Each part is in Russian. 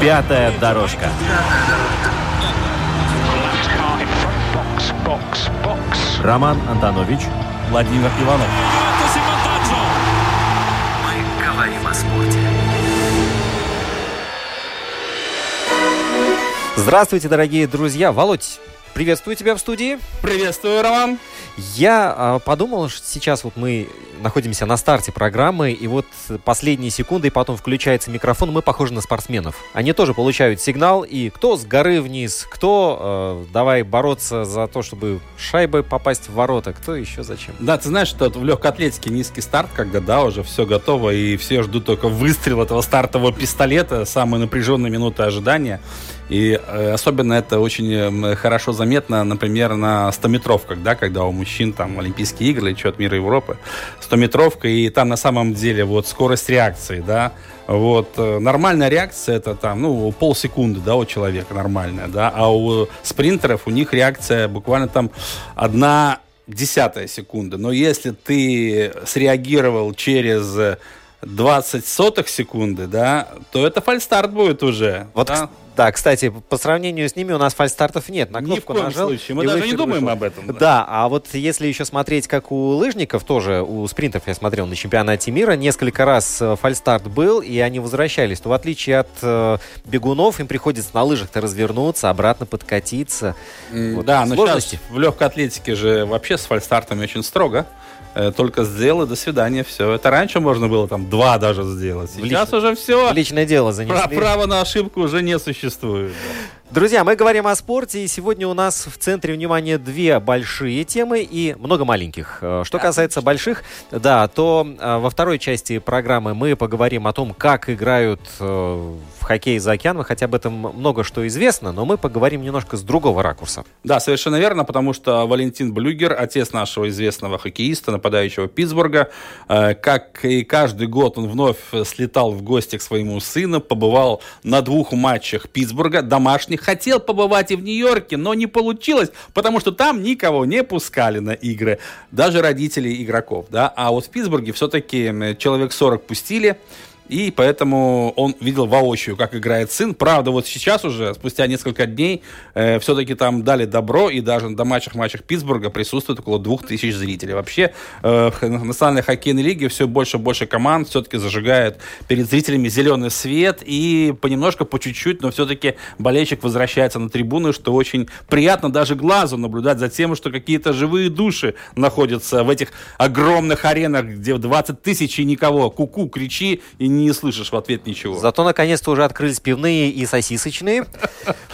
Пятая дорожка. Роман Антонович, Владимир Иванов. Мы говорим о спорте. Здравствуйте, дорогие друзья. Володь, приветствую тебя в студии. Приветствую, Роман. Я а, подумал, что сейчас вот мы находимся на старте программы, и вот последние секунды, и потом включается микрофон, мы похожи на спортсменов. Они тоже получают сигнал, и кто с горы вниз, кто э, давай бороться за то, чтобы шайбой попасть в ворота, кто еще зачем. Да, ты знаешь, что в легкой атлетике низкий старт, когда, да, уже все готово, и все ждут только выстрел этого стартового пистолета, самые напряженные минуты ожидания. И э, особенно это очень хорошо заметно, например, на 100-метровках, да, когда у мужчин там Олимпийские игры, чемпионат мира Европы, 100-метровка, и там на самом деле вот скорость реакции, да, вот, э, нормальная реакция это там, ну, полсекунды, да, у человека нормальная, да, а у спринтеров у них реакция буквально там одна десятая секунды. Но если ты среагировал через 20 сотых секунды, да, то это фальстарт будет уже. Вот, да? Да, кстати, по сравнению с ними у нас фальстартов нет. На Ни в кнопку коем нажал. случае. Мы и даже не думаем вышел. об этом. Да. а вот если еще смотреть, как у лыжников, тоже у спринтов я смотрел на чемпионате мира, несколько раз э, фальстарт был, и они возвращались. То в отличие от э, бегунов, им приходится на лыжах-то развернуться, обратно подкатиться. Вот Да, но сложности. сейчас в легкой атлетике же вообще с фальстартами очень строго. Э, Только сделал и до свидания, все. Это раньше можно было там два даже сделать. Сейчас лично- уже все. Личное дело занесли. Право на ошибку уже не существует. Друзья, мы говорим о спорте, и сегодня у нас в центре внимания две большие темы и много маленьких. Э, Что касается больших, да, то э, во второй части программы мы поговорим о том, как играют э, в хоккей за океаном, хотя об этом много что известно, но мы поговорим немножко с другого ракурса. Да, совершенно верно, потому что Валентин Блюгер, отец нашего известного хоккеиста, нападающего Питтсбурга, как и каждый год он вновь слетал в гости к своему сыну, побывал на двух матчах Питтсбурга, домашних, хотел побывать и в Нью-Йорке, но не получилось, потому что там никого не пускали на игры, даже родителей игроков, да, а вот в Питтсбурге все-таки человек 40 пустили, и поэтому он видел воочию, как играет сын. Правда, вот сейчас уже, спустя несколько дней, э, все-таки там дали добро, и даже на матчах матчах Питтсбурга присутствует около двух тысяч зрителей. Вообще, э, в национальной хоккейной лиге все больше и больше команд все-таки зажигают перед зрителями зеленый свет, и понемножку, по чуть-чуть, но все-таки болельщик возвращается на трибуны, что очень приятно даже глазу наблюдать за тем, что какие-то живые души находятся в этих огромных аренах, где 20 тысяч и никого. Ку-ку, кричи, и не слышишь в ответ ничего. Зато наконец-то уже открылись пивные и сосисочные.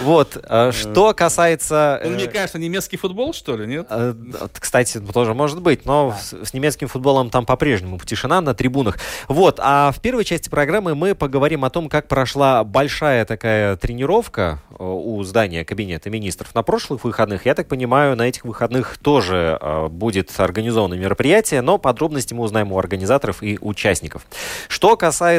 Вот. э, Что касается... Ну, э, мне кажется, немецкий футбол, что ли, нет? Э, Кстати, тоже может быть, но с, немецким футболом там по-прежнему тишина на трибунах. Вот, а в первой части программы мы поговорим о том, как прошла большая такая тренировка э, у здания Кабинета министров на прошлых выходных. Я так понимаю, на этих выходных тоже э, будет организовано мероприятие, но подробности мы узнаем у организаторов и участников. Что касается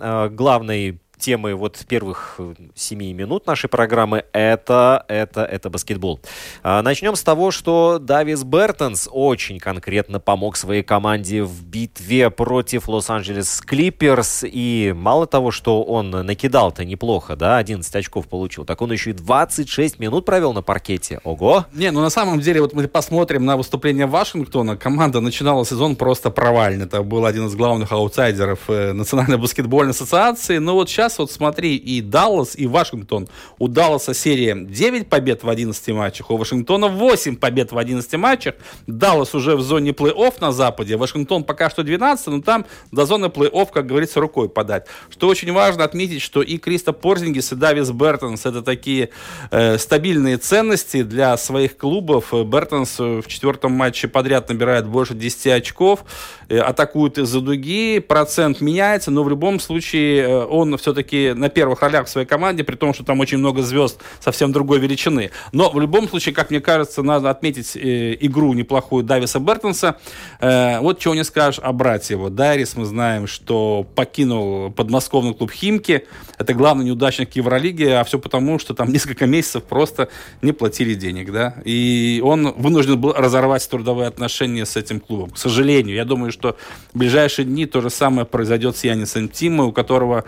э, главной темы вот первых э, семи минут нашей программы это, это, это баскетбол. А, Начнем с того, что Давис Бертонс очень конкретно помог своей команде в битве против Лос-Анджелес Клиперс. И мало того, что он накидал-то неплохо, да, 11 очков получил, так он еще и 26 минут провел на паркете. Ого! Не, ну на самом деле, вот мы посмотрим на выступление Вашингтона. Команда начинала сезон просто провально. Это был один из главных аутсайдеров э, Национальной баскетбольной ассоциации. Но вот сейчас сейчас вот смотри, и Даллас, и Вашингтон. У Далласа серия 9 побед в 11 матчах, у Вашингтона 8 побед в 11 матчах. Даллас уже в зоне плей-офф на Западе, Вашингтон пока что 12, но там до зоны плей-офф, как говорится, рукой подать. Что очень важно отметить, что и Криста Порзингис, и Давис Бертонс это такие э, стабильные ценности для своих клубов. Бертонс в четвертом матче подряд набирает больше 10 очков, э, атакует из-за дуги, процент меняется, но в любом случае э, он все-таки на первых ролях в своей команде, при том, что там очень много звезд совсем другой величины. Но в любом случае, как мне кажется, надо отметить э, игру неплохую Дависа Бертонса. Э, вот чего не скажешь о брате его. Дайрис, мы знаем, что покинул подмосковный клуб Химки. Это главный неудачник Евролиги, а все потому, что там несколько месяцев просто не платили денег, да. И он вынужден был разорвать трудовые отношения с этим клубом. К сожалению, я думаю, что в ближайшие дни то же самое произойдет с Янисом Тимо, у которого,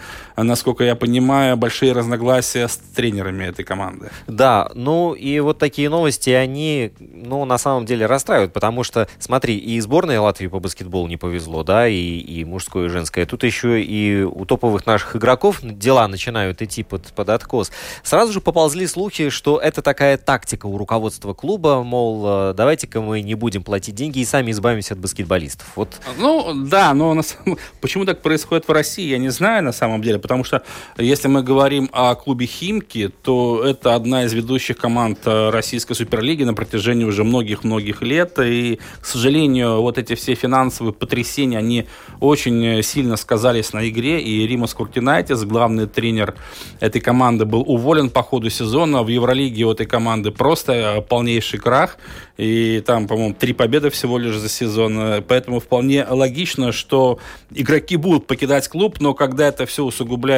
насколько я понимаю, большие разногласия с тренерами этой команды. Да, ну и вот такие новости, они, ну, на самом деле расстраивают, потому что, смотри, и сборной Латвии по баскетболу не повезло, да, и, и мужское, и женское. Тут еще и у топовых наших игроков дела начинают идти под, под откос. Сразу же поползли слухи, что это такая тактика у руководства клуба, мол, э, давайте-ка мы не будем платить деньги и сами избавимся от баскетболистов. Вот. Ну, да, но на, почему так происходит в России, я не знаю на самом деле, потому что если мы говорим о клубе Химки, то это одна из ведущих команд э, российской суперлиги на протяжении уже многих-многих лет, и, к сожалению, вот эти все финансовые потрясения, они очень сильно сказались на игре, и Римас Куртинайтис, главный тренер этой команды, был уволен по ходу сезона. В Евролиге у этой команды просто э, полнейший крах, и там, по-моему, три победы всего лишь за сезон, поэтому вполне логично, что игроки будут покидать клуб, но когда это все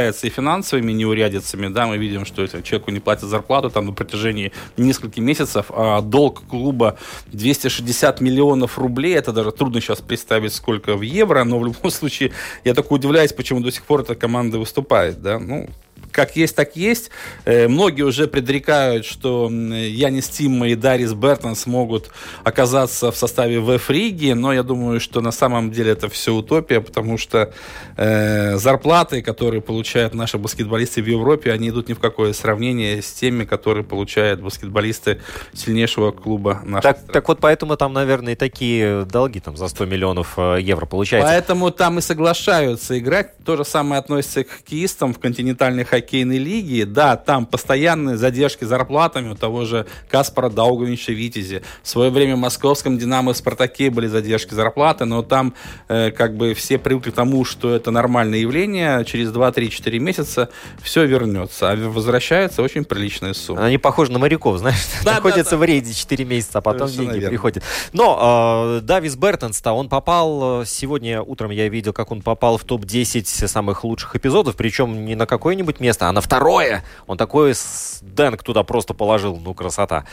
усугубляется и финансовыми неурядицами, да, мы видим, что это человеку не платят зарплату там на протяжении нескольких месяцев, а долг клуба 260 миллионов рублей, это даже трудно сейчас представить, сколько в евро, но в любом случае я только удивляюсь, почему до сих пор эта команда выступает, да, ну, как есть, так есть. Э, многие уже предрекают, что Янис Тимма и Дарис Бертон смогут оказаться в составе ВФ Риги, но я думаю, что на самом деле это все утопия, потому что э, зарплаты, которые получают наши баскетболисты в Европе, они идут ни в какое сравнение с теми, которые получают баскетболисты сильнейшего клуба нашей так, так вот поэтому там, наверное, и такие долги там за 100 миллионов э, евро получаются. Поэтому там и соглашаются играть. То же самое относится к хоккеистам в континентальной хоккейной лиги. Да, там постоянные задержки зарплатами у того же Каспара Даугавича Витязи. В свое время в московском «Динамо» и «Спартаке» были задержки зарплаты, но там э, как бы все привыкли к тому, что это нормальное явление. Через 2-3-4 месяца все вернется. А возвращается очень приличная сумма. Они похожи на моряков, знаешь, да, находятся да, да. в рейде 4 месяца, а потом Совершенно деньги верно. приходят. Но э, Давис Бертонс-то, он попал, э, сегодня утром я видел, как он попал в топ-10 самых лучших эпизодов, причем не на какое-нибудь место, а на второе. Он такой Дэнк туда просто положил, ну, красота.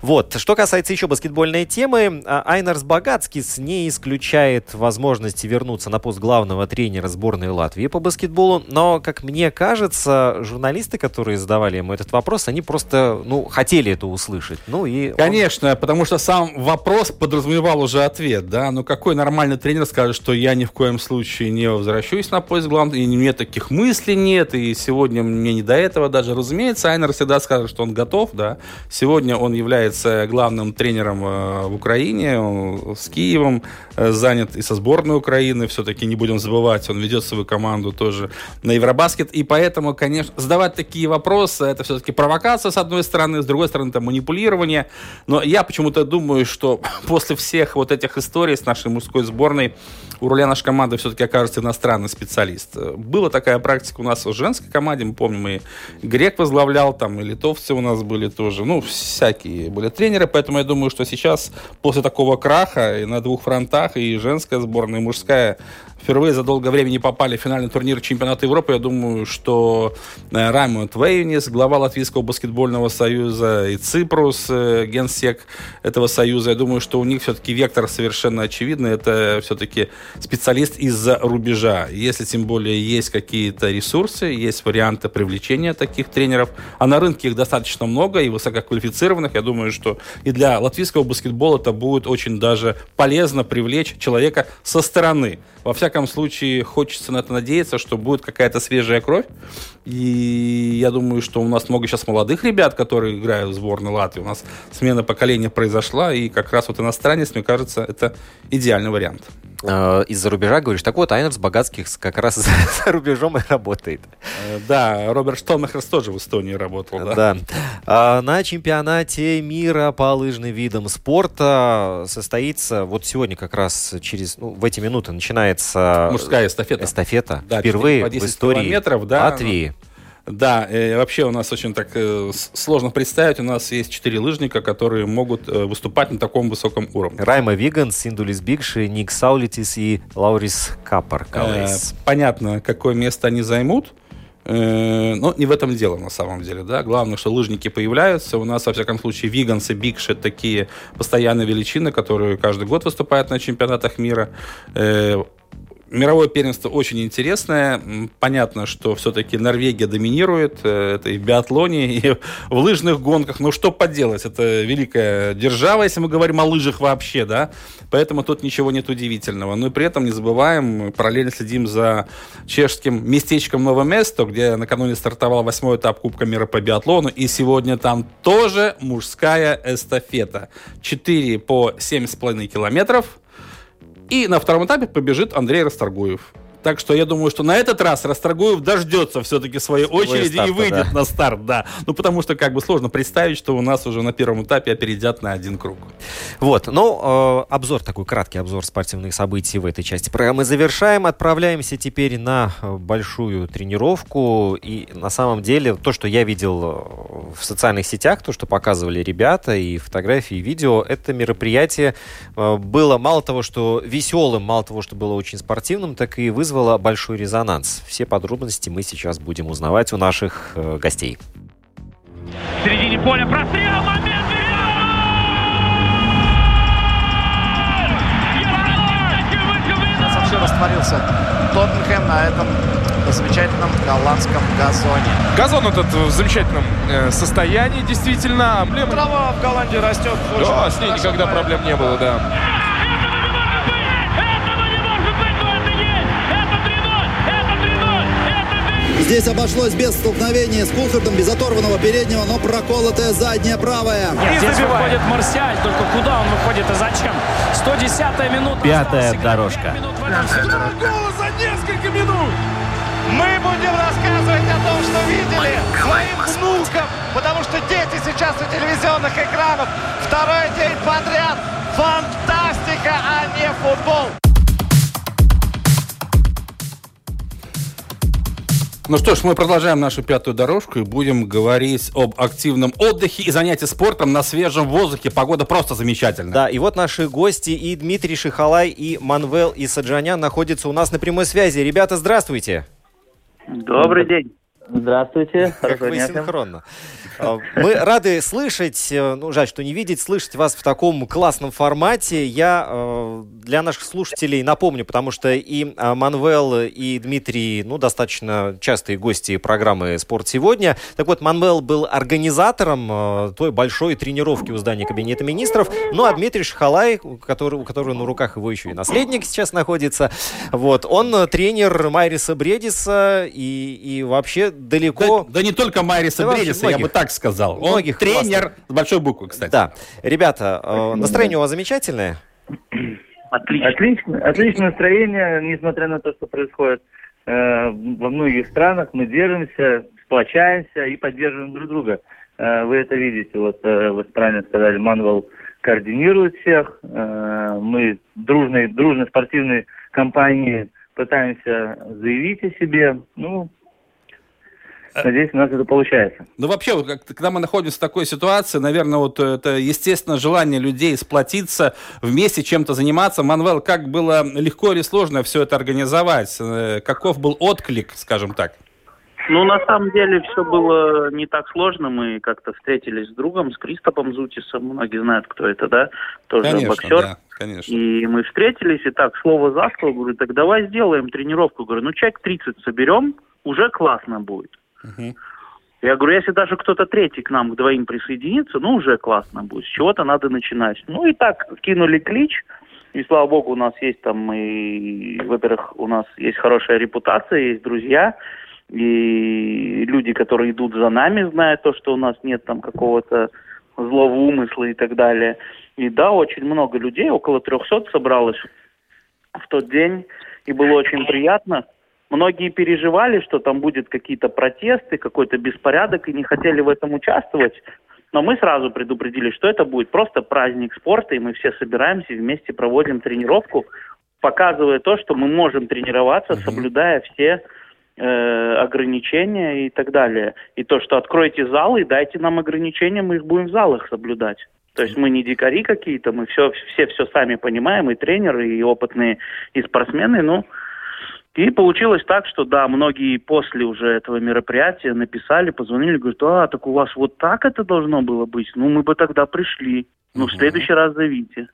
Вот, что касается еще баскетбольной темы, а, Айнарс Богатскис не исключает возможности вернуться на пост главного тренера сборной Латвии по баскетболу, но, как мне кажется, журналисты, которые задавали ему этот вопрос, они просто, ну, хотели это услышать. Ну и... Конечно, он... потому что сам вопрос подразумевал уже ответ, да, ну какой нормальный тренер скажет, что я ни в коем случае не возвращусь на пост главного, и мне таких мыслей нет, и сегодня мне не до этого даже. Разумеется, Айнер всегда скажет, что он готов, да. Сегодня он является главным тренером э, в Украине, он с Киевом э, занят и со сборной Украины, все-таки не будем забывать, он ведет свою команду тоже на Евробаскет, и поэтому, конечно, задавать такие вопросы, это все-таки провокация с одной стороны, с другой стороны, это манипулирование, но я почему-то думаю, что после всех вот этих историй с нашей мужской сборной у руля нашей команды все-таки окажется иностранный специалист. Была такая практика у нас в женской команде, мы помним, и Грек возглавлял, там и литовцы у нас были тоже, ну, всякие были тренеры, поэтому я думаю, что сейчас, после такого краха и на двух фронтах, и женская сборная, и мужская, впервые за долгое время не попали в финальный турнир чемпионата Европы. Я думаю, что э, Раймонд Вейнис, глава Латвийского баскетбольного союза, и Ципрус, э, генсек этого союза, я думаю, что у них все-таки вектор совершенно очевидный. Это все-таки специалист из-за рубежа. Если тем более есть какие-то ресурсы, есть варианты привлечения таких тренеров, а на рынке их достаточно много и высококвалифицированных, я думаю, что и для латвийского баскетбола это будет очень даже полезно привлечь человека со стороны. Во всяком всяком случае, хочется на это надеяться, что будет какая-то свежая кровь. И я думаю, что у нас много сейчас молодых ребят, которые играют в сборной Латвии. У нас смена поколения произошла, и как раз вот иностранец, мне кажется, это идеальный вариант. Э, из-за рубежа говоришь, так вот, Айнерс Богатских как раз за, за рубежом и работает. Э, да, Роберт Штомахерс тоже в Эстонии работал. Да. да. А, на чемпионате мира по лыжным видам спорта состоится, вот сегодня как раз через, ну, в эти минуты начинается... Мужская эстафета. Эстафета. Да, Впервые в истории да, Латвии. Да, э, вообще у нас очень так э, сложно представить. У нас есть четыре лыжника, которые могут э, выступать на таком высоком уровне. Райма Виганс, Синдулис Бигши, Ник Саулитис и Лаурис Капар. Э, понятно, какое место они займут. Э, но не в этом дело на самом деле. Да? Главное, что лыжники появляются. У нас, во всяком случае, Виганс и Бигши такие постоянные величины, которые каждый год выступают на чемпионатах мира. Мировое первенство очень интересное. Понятно, что все-таки Норвегия доминирует. Э, это и в биатлоне, и в лыжных гонках. Но что поделать? Это великая держава, если мы говорим о лыжах вообще, да. Поэтому тут ничего нет удивительного. Но и при этом не забываем, параллельно следим за чешским местечком Новое место, где накануне стартовал восьмой этап Кубка мира по биатлону. И сегодня там тоже мужская эстафета. 4 по 7,5 километров – и на втором этапе побежит Андрей Расторгуев. Так что я думаю, что на этот раз Расторгуев дождется все-таки своей Своего очереди старта, и выйдет да. на старт, да. Ну, потому что как бы сложно представить, что у нас уже на первом этапе опередят на один круг. Вот, ну, э, обзор, такой краткий обзор спортивных событий в этой части программы завершаем. Отправляемся теперь на э, большую тренировку. И на самом деле то, что я видел э, в социальных сетях, то, что показывали ребята, и фотографии, и видео, это мероприятие э, было мало того, что веселым, мало того, что было очень спортивным, так и вызвало вызвало большой резонанс. Все подробности мы сейчас будем узнавать у наших э, гостей. В середине поля прострел, момент! Вообще растворился Тоттенхэм на этом замечательном голландском газоне. Газон этот в замечательном э, состоянии, действительно. Эмблема... Трава в Голландии растет. Да, с ней никогда проблем не было, да. Здесь обошлось без столкновения с Кулхардом, без оторванного переднего, но проколотая задняя правая. Нет, здесь выходит Марсиаль, только куда он выходит и зачем? 110-я минута. Пятая дорожка. Гол за несколько минут! Мы будем рассказывать о том, что видели своим внукам, потому что дети сейчас у телевизионных экранов. Второй день подряд. Фантастика, Ну что ж, мы продолжаем нашу пятую дорожку и будем говорить об активном отдыхе и занятии спортом на свежем воздухе. Погода просто замечательная. Да, и вот наши гости и Дмитрий Шихалай, и Манвел и Саджанян находятся у нас на прямой связи. Ребята, здравствуйте. Добрый день. Здравствуйте. Как вы синхронно. А, мы рады слышать, э, ну, жаль, что не видеть, слышать вас в таком классном формате. Я э, для наших слушателей напомню, потому что и а, Манвел, и Дмитрий, ну, достаточно частые гости программы «Спорт сегодня». Так вот, Манвел был организатором э, той большой тренировки у здания Кабинета министров, ну, а Дмитрий Шахалай, который, у которого на руках его еще и наследник сейчас находится, вот, он тренер Майриса Бредиса и, и вообще далеко... Да, да не только Майриса да Бредиса, я бы так сказал. Он многих тренер классных. с большой буквы, кстати. Да. Ребята, э, настроение у вас замечательное? Отлично. Отлично. Отличное настроение, несмотря на то, что происходит э, во многих странах. Мы держимся, сплочаемся и поддерживаем друг друга. Э, вы это видите. Вот э, вы правильно сказали, Манвел координирует всех. Э, мы дружной, дружной спортивной компании пытаемся заявить о себе. Ну, Надеюсь, у нас это получается. Ну, вообще, вот, когда мы находимся в такой ситуации, наверное, вот это, естественно, желание людей сплотиться, вместе чем-то заниматься. Манвел, как было легко или сложно все это организовать? Э, каков был отклик, скажем так? Ну, на самом деле, все было не так сложно. Мы как-то встретились с другом, с Кристопом Зутисом. Многие знают, кто это, да? Тоже конечно, боксер. Да, конечно. И мы встретились, и так, слово за слово, говорю, так давай сделаем тренировку. Говорю, ну, человек 30 соберем, уже классно будет. Я говорю, если даже кто-то третий к нам, к двоим присоединится, ну, уже классно будет. С чего-то надо начинать. Ну, и так кинули клич. И слава богу, у нас есть там и, во-первых, у нас есть хорошая репутация, есть друзья, и люди, которые идут за нами, знают то, что у нас нет там какого-то злого умысла и так далее. И да, очень много людей, около 300 собралось в тот день, и было очень приятно. Многие переживали, что там будет какие-то протесты, какой-то беспорядок, и не хотели в этом участвовать. Но мы сразу предупредили, что это будет просто праздник спорта, и мы все собираемся и вместе проводим тренировку, показывая то, что мы можем тренироваться, соблюдая все э, ограничения и так далее. И то, что откройте залы и дайте нам ограничения, мы их будем в залах соблюдать. То есть мы не дикари какие-то, мы все, все все сами понимаем, и тренеры, и опытные, и спортсмены, ну, и получилось так, что да, многие после уже этого мероприятия написали, позвонили, говорят, а, так у вас вот так это должно было быть? Ну, мы бы тогда пришли. Ну, в следующий раз зовите.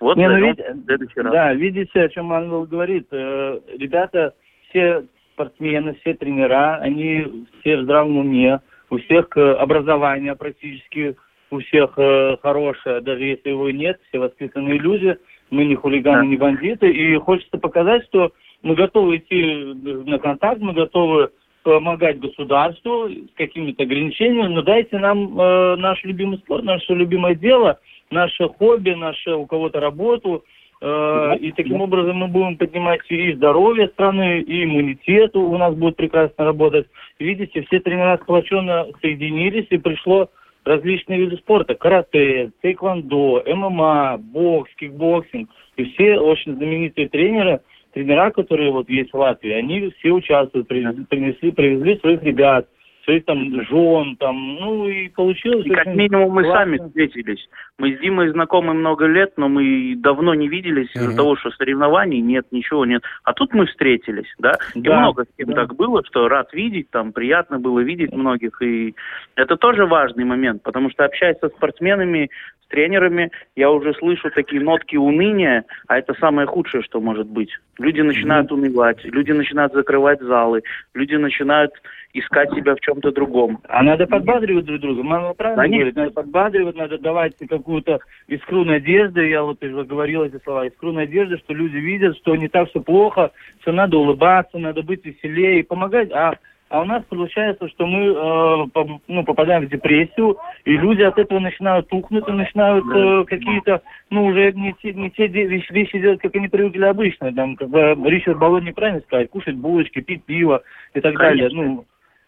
Вот Не, ну, видите, в следующий раз. Да, видите, о чем Ангел говорит. Э, Ребята, все спортсмены, все тренера, они все в здравом уме, у всех э, образование практически, у всех э, хорошее, даже если его нет, все воспитанные люди, мы не хулиганы, не бандиты, и хочется показать, что мы готовы идти на контакт, мы готовы помогать государству с какими-то ограничениями, но дайте нам э, наш любимый спорт, наше любимое дело, наше хобби, наше у кого-то работу, э, и таким образом мы будем поднимать и здоровье страны, и иммунитет у нас будет прекрасно работать. Видите, все тренера сплоченно соединились, и пришло различные виды спорта. Карате, тэквондо, ММА, бокс, кикбоксинг. И все очень знаменитые тренеры, тренера, которые вот есть в Латвии, они все участвуют, принесли, привезли своих ребят, своих там жен, там, ну и получилось. И как минимум мы классно. сами встретились. Мы с Димой знакомы много лет, но мы давно не виделись из-за того, что соревнований нет, ничего нет. А тут мы встретились, да? И Да, много с кем да. так было, что рад видеть, там приятно было видеть многих. И это тоже важный момент, потому что общаясь со спортсменами, тренерами, я уже слышу такие нотки уныния, а это самое худшее, что может быть. Люди начинают унывать, люди начинают закрывать залы, люди начинают искать себя в чем-то другом. А надо подбадривать друг друга. Мама правильно Конечно. говорит, надо подбадривать, надо давать какую-то искру надежды. Я вот уже говорил эти слова. Искру надежды, что люди видят, что не так все плохо, что надо улыбаться, надо быть веселее и помогать. А, а у нас получается, что мы э, ну, попадаем в депрессию, и люди от этого начинают тухнуть, и начинают э, какие-то, ну, уже не те, не те вещи, вещи делать, как они привыкли обычно. Там, как бы Ричард Болон неправильно сказать, кушать булочки, пить пиво и так далее. Конечно. Ну,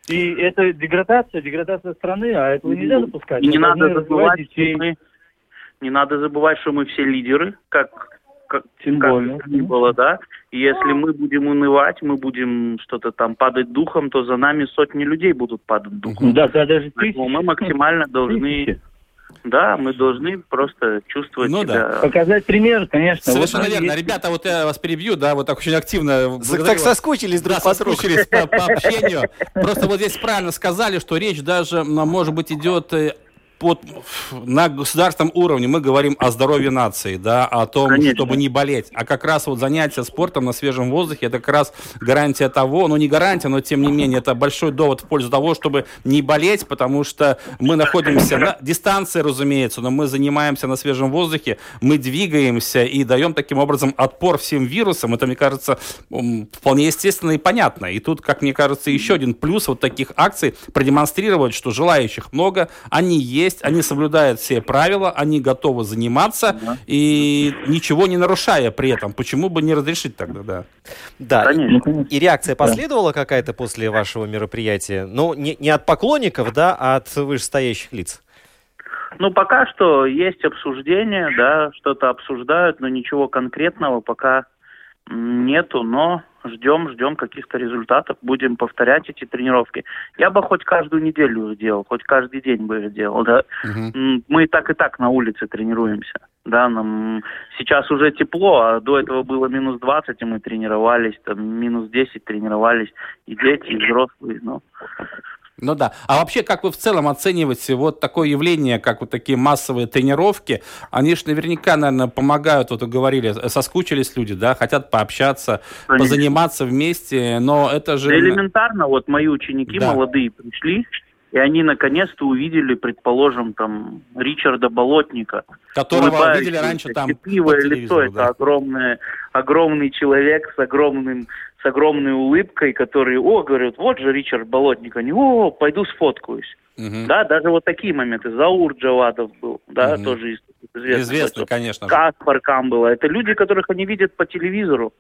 и это деградация, деградация страны, а этого нельзя допускать. И не Мы надо забывать, детей. мы, не надо забывать, что мы все лидеры, как, как, Тем как более. ни было, да. И если мы будем унывать, мы будем что-то там падать духом, то за нами сотни людей будут падать духом. Да, да, даже Поэтому мы тысячи. максимально должны, Тысячи. да, мы должны просто чувствовать Ну себя. Показать пример, конечно. Совершенно Вот верно. есть- Ребята, вот я вас перебью, да, вот так очень активно. благодарю Так вас. соскучились друг Да, по соскучились по, по общению. Просто вот здесь правильно сказали, что речь даже, может быть, идет э, под, на государственном уровне. Мы говорим о здоровье нации, да, о том, Конечно. чтобы не болеть. А как раз вот занятие спортом на свежем воздухе, это как раз гарантия того, ну не гарантия, но тем не менее, это большой довод в пользу того, чтобы не болеть, потому что мы находимся на дистанции, разумеется, но мы занимаемся на свежем воздухе, мы двигаемся и даем таким образом отпор всем вирусам. Это, мне кажется, вполне естественно и понятно. И тут, как мне кажется, еще один плюс вот таких акций продемонстрировать, что желающих много, они есть, они соблюдают все правила, они готовы заниматься и ничего не нарушая при этом. Почему бы не разрешить тогда, да? Да, и- Конечно. и реакция последовала какая-то после вашего мероприятия? Ну, не, не от поклонников, да, а от вышестоящих лиц. Ну, пока что есть обсуждение, да, что-то обсуждают, но ничего конкретного пока нету, но ждем, ждем каких-то результатов, будем повторять эти тренировки. Я бы хоть каждую неделю делал, хоть каждый день бы делал, да. М, Мы и так и так на улице тренируемся, да, нам сейчас уже тепло, а до этого было минус 20, и мы тренировались, там, минус 10 тренировались, и дети, и взрослые, ну. Ну да. А вообще, как вы в целом оцениваете вот такое явление, как вот такие массовые тренировки? Они же наверняка, наверное, помогают, вот вы говорили, соскучились люди, да, хотят пообщаться, Конечно. позаниматься вместе, но это же... Да элементарно, вот мои ученики Да. молодые пришли, и они наконец-то увидели, предположим, там Ричарда Болотника. Которого видели раньше там по лицо, да. это огромное, огромный человек с огромным с огромной улыбкой, который, о, говорят, вот же Ричард Болотник, они, о, пойду сфоткаюсь. Угу. Да, даже вот такие моменты. Заур Джавадов был, да, угу. тоже известный. Известный, конечно. Каспар Камбала. Это люди, которых они видят по телевизору.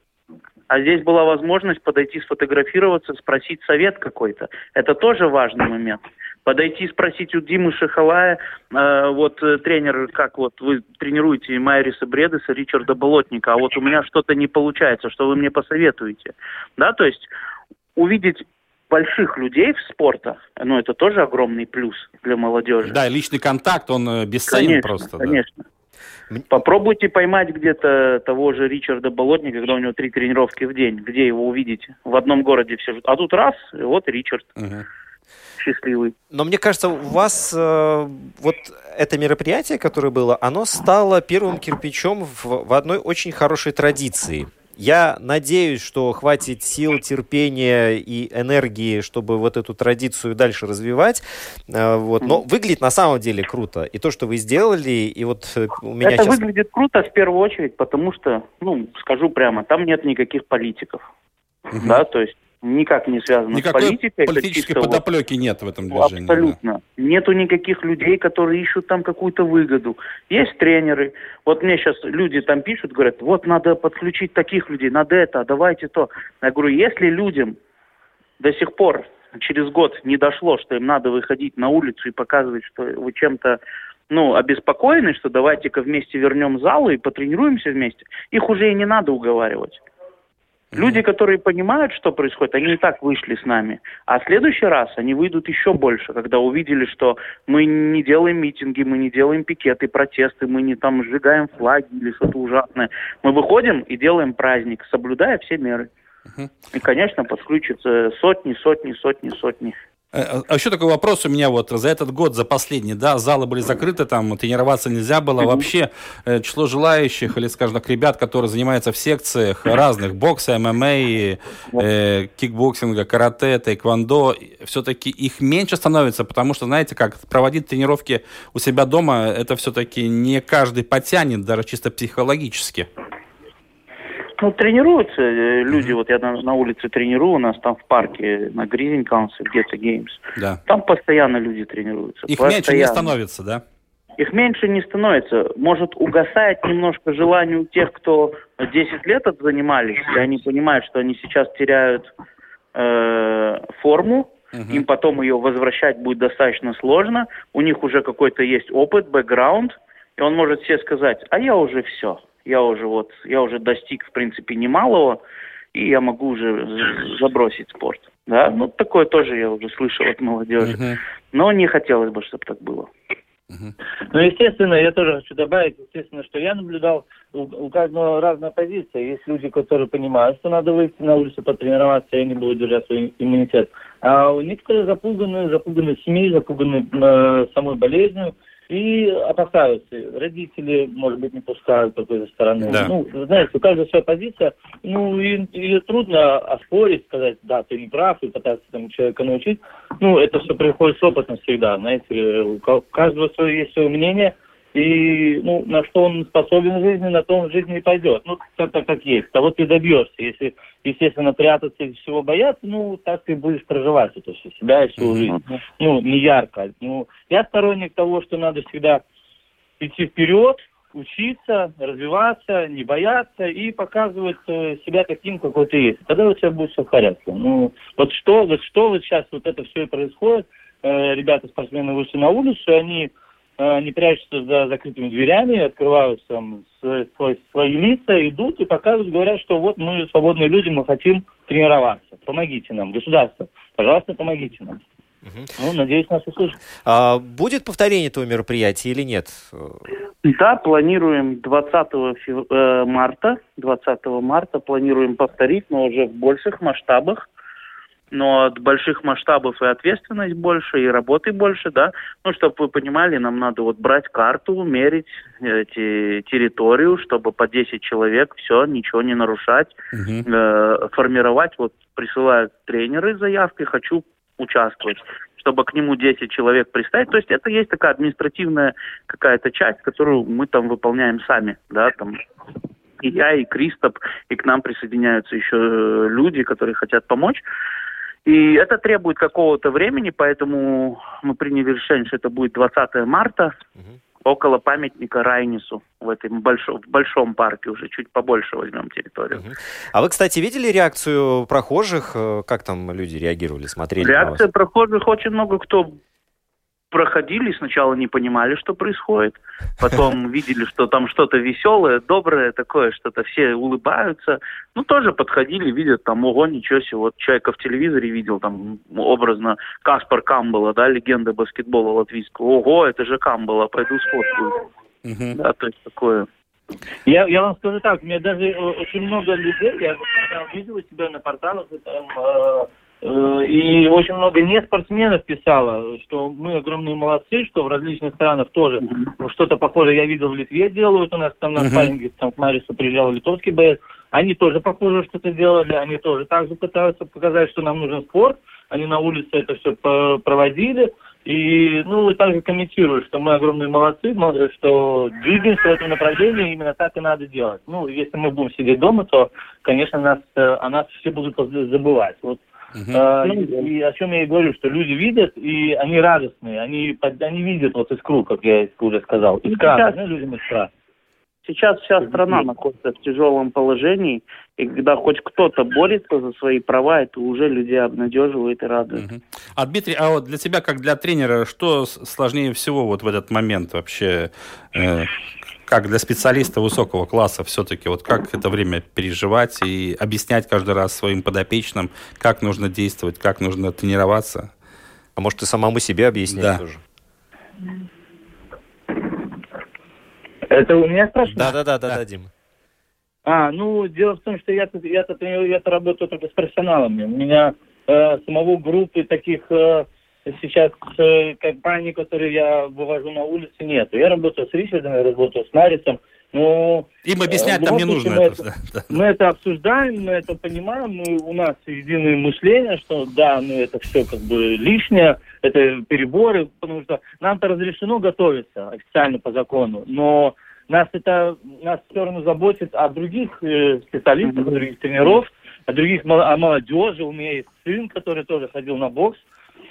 А здесь была возможность подойти сфотографироваться, спросить совет какой-то. Это тоже важный момент. Подойти и спросить у Димы Шахалая, э, вот э, тренер, как вот вы тренируете Майриса Бредеса, Ричарда Болотника, а вот у меня что-то не получается, что вы мне посоветуете? Да, то есть увидеть больших людей в спортах, ну, это тоже огромный плюс для молодежи. Да, личный контакт, он э, бесценен конечно, просто. Конечно, да. Попробуйте поймать где-то того же Ричарда Болотника, когда у него три тренировки в день. Где его увидите? В одном городе все. А тут раз, и вот Ричард. Угу. Счастливый. Но мне кажется, у вас э, вот это мероприятие, которое было, оно стало первым кирпичом в, в одной очень хорошей традиции – я надеюсь, что хватит сил, терпения и энергии, чтобы вот эту традицию дальше развивать. Э, вот. Но выглядит на самом деле круто. И то, что вы сделали, и вот э, у меня Это сейчас... выглядит круто в первую очередь, потому что, ну, скажу прямо, там нет никаких политиков. Угу. Да, то есть никак не связано Никакой с политикой. политической подоплеки вот, нет в этом движении. Абсолютно. Да. Нету никаких людей, которые ищут там какую-то выгоду. Есть тренеры. Вот мне сейчас люди там пишут, говорят, вот надо подключить таких людей, надо это, а давайте то. Я говорю, если людям до сих пор через год не дошло, что им надо выходить на улицу и показывать, что вы чем-то ну, обеспокоены, что давайте-ка вместе вернем зал и потренируемся вместе, их уже и не надо уговаривать. Люди, которые понимают, что происходит, они и так вышли с нами. А в следующий раз они выйдут еще больше, когда увидели, что мы не делаем митинги, мы не делаем пикеты, протесты, мы не там сжигаем флаги или что-то ужасное. Мы выходим и делаем праздник, соблюдая все меры. И, конечно, подключатся сотни, сотни, сотни, сотни а еще такой вопрос у меня вот за этот год, за последний, да, залы были закрыты, там тренироваться нельзя было. Вообще э, число желающих или, скажем так, ребят, которые занимаются в секциях разных, бокса, ММА, э, кикбоксинга, карате, тайквондо, все-таки их меньше становится, потому что, знаете, как проводить тренировки у себя дома, это все-таки не каждый потянет, даже чисто психологически. Ну, тренируются э, люди. Вот я на, на улице тренирую, у нас там в парке на Гризинькалнс, Ghetto Games. Да. Там постоянно люди тренируются. Их постоянно. меньше не становится, да? Их меньше не становится. Может, угасает немножко желание у тех, кто 10 лет занимались, и они понимают, что они сейчас теряют э, форму, uh-huh. им потом ее возвращать будет достаточно сложно. У них уже какой-то есть опыт, бэкграунд, и он может себе сказать, а я уже все я уже вот, я уже достиг, в принципе, немалого, и я могу уже забросить спорт. Да, ну такое тоже я уже слышал от молодежи. Uh-huh. Но не хотелось бы, чтобы так было. Uh-huh. Ну, естественно, я тоже хочу добавить, естественно, что я наблюдал, у, у каждого разная позиция. Есть люди, которые понимают, что надо выйти на улицу потренироваться, и они будут держать свой иммунитет. А у некоторых запуганы, запуганы семьей, запуганы э, самой болезнью, и опасаются. Родители, может быть, не пускают какой-то стороны. Да. Ну, знаете, у каждого своя позиция. Ну, и, и трудно оспорить, сказать, да, ты не прав, и пытаться там человека научить. Ну, это все приходит с опытом всегда, знаете. У каждого свое есть свое мнение, и ну, на что он способен в жизни, на то он в жизни и пойдет. Ну, так, так как есть. Того ты добьешься. Если, естественно, прятаться и всего бояться, ну, так ты будешь проживать это все себя и всю жизнь. Ну, не ярко. Ну, я сторонник того, что надо всегда идти вперед, учиться, развиваться, не бояться и показывать э, себя таким, какой ты есть. Тогда у тебя будет все в порядке. Ну, вот что, вот что вот сейчас вот это все и происходит, э, ребята, спортсмены вышли на улицу, они они э, прячутся за закрытыми дверями, открывают там свои, свои лица, идут и показывают, говорят, что вот мы свободные люди, мы хотим тренироваться. Помогите нам, государство, пожалуйста, помогите нам. Угу. Ну, надеюсь, нас услышат. А, будет повторение этого мероприятия или нет? Да, планируем 20 фев... Э, марта. 20 марта планируем повторить, но уже в больших масштабах но от больших масштабов и ответственность больше, и работы больше, да. Ну, чтобы вы понимали, нам надо вот брать карту, мерить эти территорию, чтобы по 10 человек все, ничего не нарушать, угу. э, формировать, вот присылают тренеры заявки, хочу участвовать. чтобы к нему 10 человек пристать. То есть это есть такая административная какая-то часть, которую мы там выполняем сами, да, там и я, и Кристоп, и к нам присоединяются еще э, люди, которые хотят помочь. И это требует какого-то времени, поэтому мы приняли решение, что это будет 20 марта, угу. около памятника Райнису в этом большом, в большом парке уже, чуть побольше возьмем территорию. Угу. А вы, кстати, видели реакцию прохожих? Э, как там люди реагировали, смотрели? Реакция прохожих очень много кто проходили, сначала не понимали, что происходит, потом видели, что там что-то веселое, доброе такое, что-то все улыбаются, ну, тоже подходили, видят там, ого, ничего себе, вот человека в телевизоре видел, там, образно, Каспар Камбала, да, легенда баскетбола латвийского, ого, это же Камбала, пойду сфоткаю. Uh-huh. Да, то есть такое. Я, я вам скажу так, у меня даже э, очень много людей, я видел у себя на порталах, там, э, Э, и очень много не спортсменов писало, что мы огромные молодцы, что в различных странах тоже mm-hmm. что-то похожее я видел в Литве делают. У нас там на спарринге, mm-hmm. там к Марису приезжал литовский боец. Они тоже похоже что-то делали, они тоже также пытаются показать, что нам нужен спорт. Они на улице это все проводили. И, ну, и также комментируют, что мы огромные молодцы, что двигаемся в этом направлении, именно так и надо делать. Ну, если мы будем сидеть дома, то, конечно, нас, э, о нас все будут забывать. Вот Uh-huh. А, и, и о чем я и говорю, что люди видят, и они радостные, они, они видят вот искру, как я уже сказал. Искра, сейчас, ну, людям искра. Сейчас вся страна находится в тяжелом положении, и когда хоть кто-то борется за свои права, это уже людей обнадеживает и радует. Uh-huh. А Дмитрий, а вот для тебя, как для тренера, что сложнее всего вот в этот момент вообще? Э, как для специалиста высокого класса все-таки, вот как это время переживать и объяснять каждый раз своим подопечным, как нужно действовать, как нужно тренироваться? А может, ты самому себе объяснять да. тоже? Это у меня спрашивают? Да, да, да, да, да, Дима. А, ну, дело в том, что я-то, я-то, я-то работаю только с профессионалами. У меня э, самого группы таких э, сейчас э, компаний, которые я вывожу на улицу, нет. Я работаю с Ричардом, я работаю с Марисом. Но, Им объяснять там не нужно. Мы это, мы это обсуждаем, мы это понимаем, мы, у нас единое мышление, что да, ну это все как бы лишнее, это переборы, потому что нам-то разрешено готовиться официально по закону, но нас это нас все равно заботит о других э, специалистах, о других тренеров, о других о молодежи. У меня есть сын, который тоже ходил на бокс.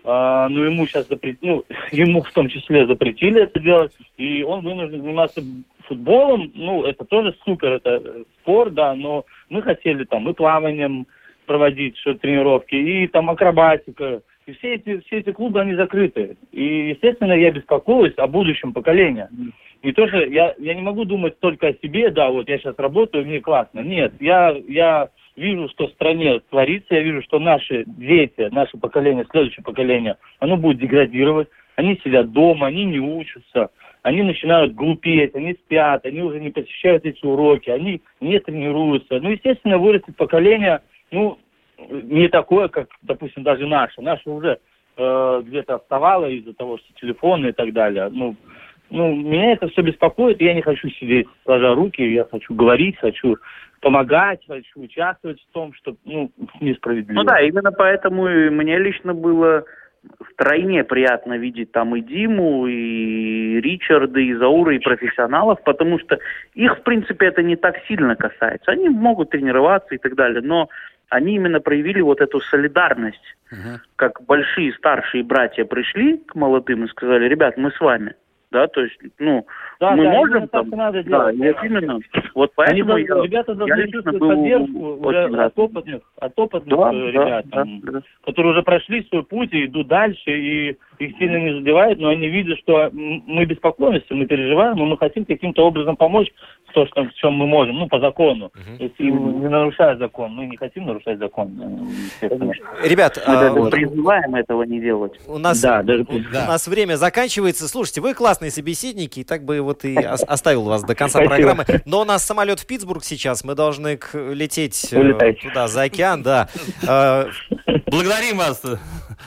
А, но ему сейчас запретили, ну, ему в том числе запретили это делать, и он вынужден заниматься футболом, ну, это тоже супер, это спорт, да, но мы хотели там и плаванием проводить что тренировки, и там акробатика, и все эти, все эти клубы, они закрыты. И, естественно, я беспокоюсь о будущем поколении. И тоже я, я не могу думать только о себе, да, вот я сейчас работаю, мне классно. Нет, я, я вижу, что в стране творится, я вижу, что наши дети, наше поколение, следующее поколение, оно будет деградировать, они сидят дома, они не учатся, они начинают глупеть, они спят, они уже не посещают эти уроки, они не тренируются. Ну, естественно, вырастет поколение, ну, не такое, как, допустим, даже наше. Наше уже э, где-то отставало из-за того, что телефоны и так далее. Ну, ну, меня это все беспокоит, я не хочу сидеть сложа руки, я хочу говорить, хочу помогать, хочу участвовать в том, что, ну, несправедливо. Ну да, именно поэтому и мне лично было втройне приятно видеть там и Диму, и Ричарда, и Заура, и профессионалов, потому что их, в принципе, это не так сильно касается. Они могут тренироваться и так далее, но они именно проявили вот эту солидарность. Uh-huh. Как большие старшие братья пришли к молодым и сказали, ребят, мы с вами да, то есть, ну, да, мы да, можем там, надо да, делать. вот именно, вот поэтому Они, я, ребята должны я чувствовать поддержку уже от опытных, от опытных да, ребят, да, там, да, которые уже прошли свой путь и идут дальше, и их сильно не задевает, но они видят, что мы беспокоимся, мы переживаем, но мы хотим каким-то образом помочь в том, что, в чем мы можем, ну, по закону. Угу. Если не нарушая закон, мы не хотим нарушать закон. Ребят, мы а, даже призываем этого не делать. У нас, да, даже, у, да. у нас время заканчивается. Слушайте, вы классные собеседники, и так бы вот и оставил вас до конца программы. Но у нас самолет в Питтсбург сейчас, мы должны лететь э, туда, за океан, да. Э, Благодарим вас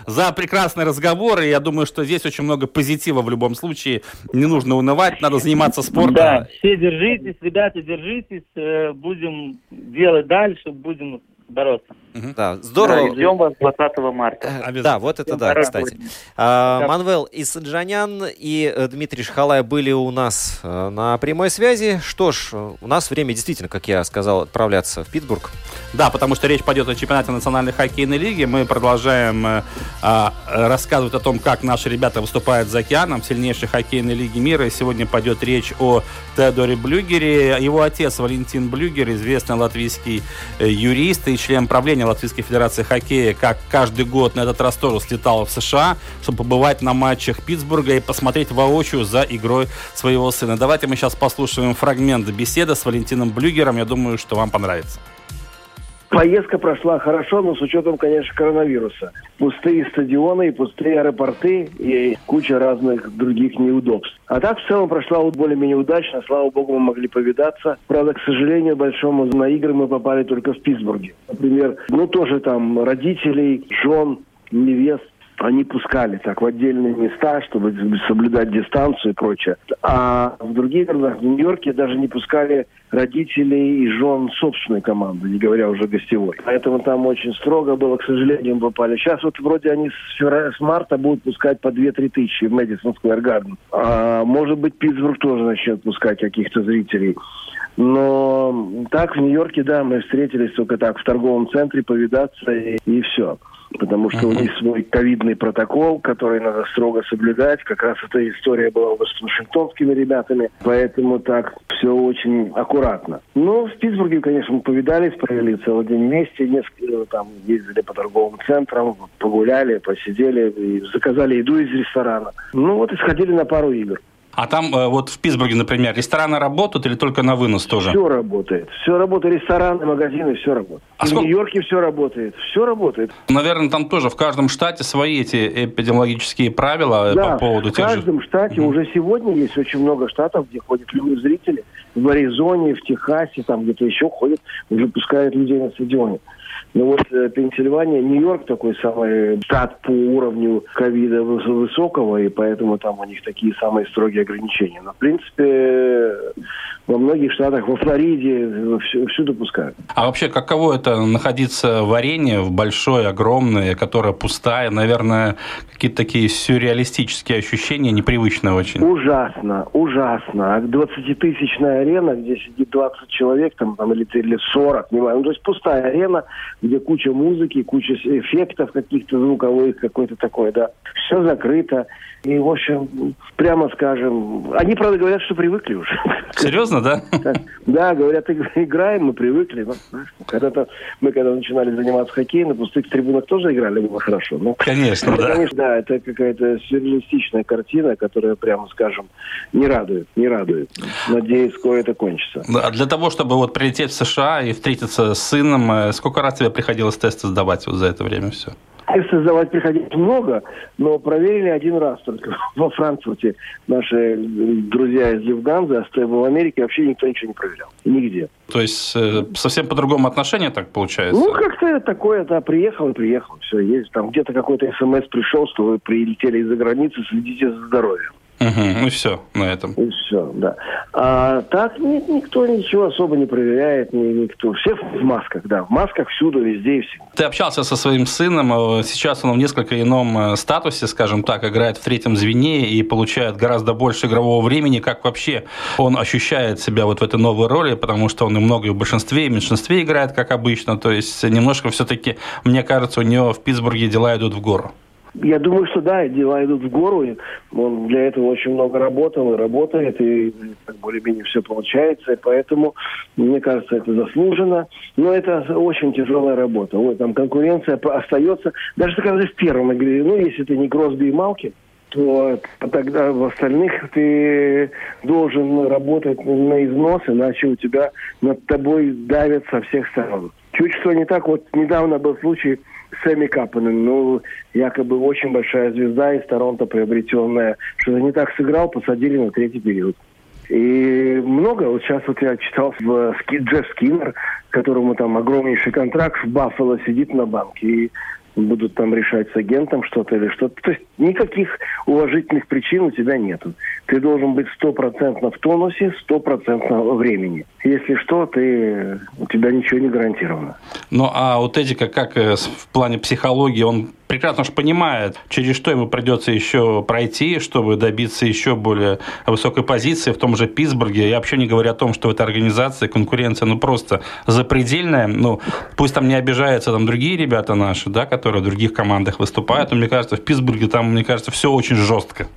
за прекрасный разговор. И я думаю, что здесь очень много позитива в любом случае. Не нужно унывать, надо заниматься спортом. Да, все держитесь, ребята, держитесь. Э, будем делать дальше, будем бороться. Да, здорово. Да, ждем вас 20 марта. Да, вот это да, кстати. А, Манвел Исаджанян и э, Дмитрий Шхалай были у нас э, на прямой связи. Что ж, у нас время действительно, как я сказал, отправляться в Питтсбург. Да, потому что речь пойдет о чемпионате национальной хоккейной лиги. Мы продолжаем э, э, рассказывать о том, как наши ребята выступают за океаном в сильнейшей хоккейной лиге мира. И сегодня пойдет речь о Теодоре Блюгере. Его отец Валентин Блюгер, известный латвийский э, юрист и член правления Латвийской Федерации хоккея, как каждый год на этот раз тоже слетал в США, чтобы побывать на матчах Питтсбурга и посмотреть воочию за игрой своего сына. Давайте мы сейчас послушаем фрагмент беседы с Валентином Блюгером. Я думаю, что вам понравится. Поездка прошла хорошо, но с учетом, конечно, коронавируса. Пустые стадионы и пустые аэропорты и куча разных других неудобств. А так в целом прошла более-менее удачно. Слава богу, мы могли повидаться. Правда, к сожалению, большому на игры мы попали только в Питтсбурге. Например, ну тоже там родителей, жен, невест они пускали так в отдельные места, чтобы соблюдать дистанцию и прочее. А в других городах, в Нью-Йорке, даже не пускали родителей и жен собственной команды, не говоря уже гостевой. Поэтому там очень строго было, к сожалению, попали. Сейчас вот вроде они с, с марта будут пускать по 2-3 тысячи в Мэдисон Сквер Гарден. А может быть, Питтсбург тоже начнет пускать каких-то зрителей. Но так в Нью-Йорке, да, мы встретились только так в торговом центре повидаться и, и все потому что у них свой ковидный протокол, который надо строго соблюдать. Как раз эта история была с вашингтонскими ребятами, поэтому так все очень аккуратно. Ну, в Питтсбурге, конечно, мы повидались, провели целый день вместе, несколько там ездили по торговым центрам, погуляли, посидели, и заказали еду из ресторана. Ну вот и сходили на пару игр. А там э, вот в Питтсбурге, например, рестораны работают или только на вынос тоже? Все работает. Все работает. Рестораны, магазины, все работает. А в сколько... Нью-Йорке все работает. Все работает. Наверное, там тоже в каждом штате свои эти эпидемиологические правила э, да, по поводу в каждом же... штате угу. уже сегодня есть очень много штатов, где ходят люди, зрители. В Аризоне, в Техасе, там где-то еще ходят, уже пускают людей на стадионе. Ну вот э, Пенсильвания, Нью-Йорк такой самый штат по уровню ковида высокого, и поэтому там у них такие самые строгие ограничения. Но, в принципе, во многих штатах, во Флориде, всюду пускают. А вообще, каково это находиться в арене, в большой, огромной, которая пустая? Наверное, какие-то такие сюрреалистические ощущения, непривычные очень. Ужасно, ужасно. 20-тысячная арена, где сидит 20 человек, там, там или, или 40, не знаю. Ну, то есть пустая арена, где куча музыки, куча эффектов каких-то звуковых, какой-то такой, да. Все закрыто. И, в общем, прямо скажем, они, правда, говорят, что привыкли уже. Серьезно, да? Да, говорят, играем, мы привыкли. когда-то мы, когда начинали заниматься хоккеем, на пустых трибунах тоже играли, было хорошо. Но, конечно, да. Конечно, да, это какая-то сюрреалистичная картина, которая, прямо скажем, не радует, не радует. Надеюсь, скоро это кончится. А для того, чтобы вот прилететь в США и встретиться с сыном, э, сколько раз тебе приходилось тесты сдавать вот за это время все? Тесты сдавать приходилось много, но проверили один раз только во Франкфурте. Наши друзья из Люфганзы, а в Америке вообще никто ничего не проверял. Нигде. То есть э, совсем по-другому отношение так получается? Ну, как-то такое, да, приехал и приехал. Все, есть там где-то какой-то смс пришел, что вы прилетели из-за границы, следите за здоровьем. Угу, ну все на этом. И все, да. А так ни, никто ничего особо не проверяет, ни, никто. Все в масках, да, в масках всюду, везде и всегда. Ты общался со своим сыном, э, сейчас он в несколько ином э, статусе, скажем так, играет в третьем звене и получает гораздо больше игрового времени. Как вообще он ощущает себя вот в этой новой роли, потому что он и много и в большинстве, и в меньшинстве играет, как обычно. То есть немножко все-таки, мне кажется, у него в Питтсбурге дела идут в гору. Я думаю, что да, дела идут в гору. Он для этого очень много работал и работает, и более-менее все получается. И поэтому, мне кажется, это заслуженно. Но это очень тяжелая работа. Вот, там конкуренция остается. Даже когда в первом игре, ну, если ты не Кросби и Малки, то тогда в остальных ты должен работать на износ, иначе у тебя над тобой давят со всех сторон. Чуть что не так, вот недавно был случай, Сэмми Капанен, ну, якобы очень большая звезда из Торонто приобретенная, что-то не так сыграл, посадили на третий период. И много, вот сейчас вот я читал в Ски, Джефф Скиннер, которому там огромнейший контракт в Баффало сидит на банке. И будут там решать с агентом что-то или что-то. То есть никаких уважительных причин у тебя нету. Ты должен быть стопроцентно в тонусе, стопроцентно времени. Если что, ты, у тебя ничего не гарантировано. Ну, а вот Эдика, как э, в плане психологии, он прекрасно же понимает, через что ему придется еще пройти, чтобы добиться еще более высокой позиции в том же Питтсбурге. Я вообще не говорю о том, что в этой организации конкуренция ну просто запредельная. Ну, пусть там не обижаются там другие ребята наши, да, которые в других командах выступают, но мне кажется, в Питтсбурге там, мне кажется, все очень жестко.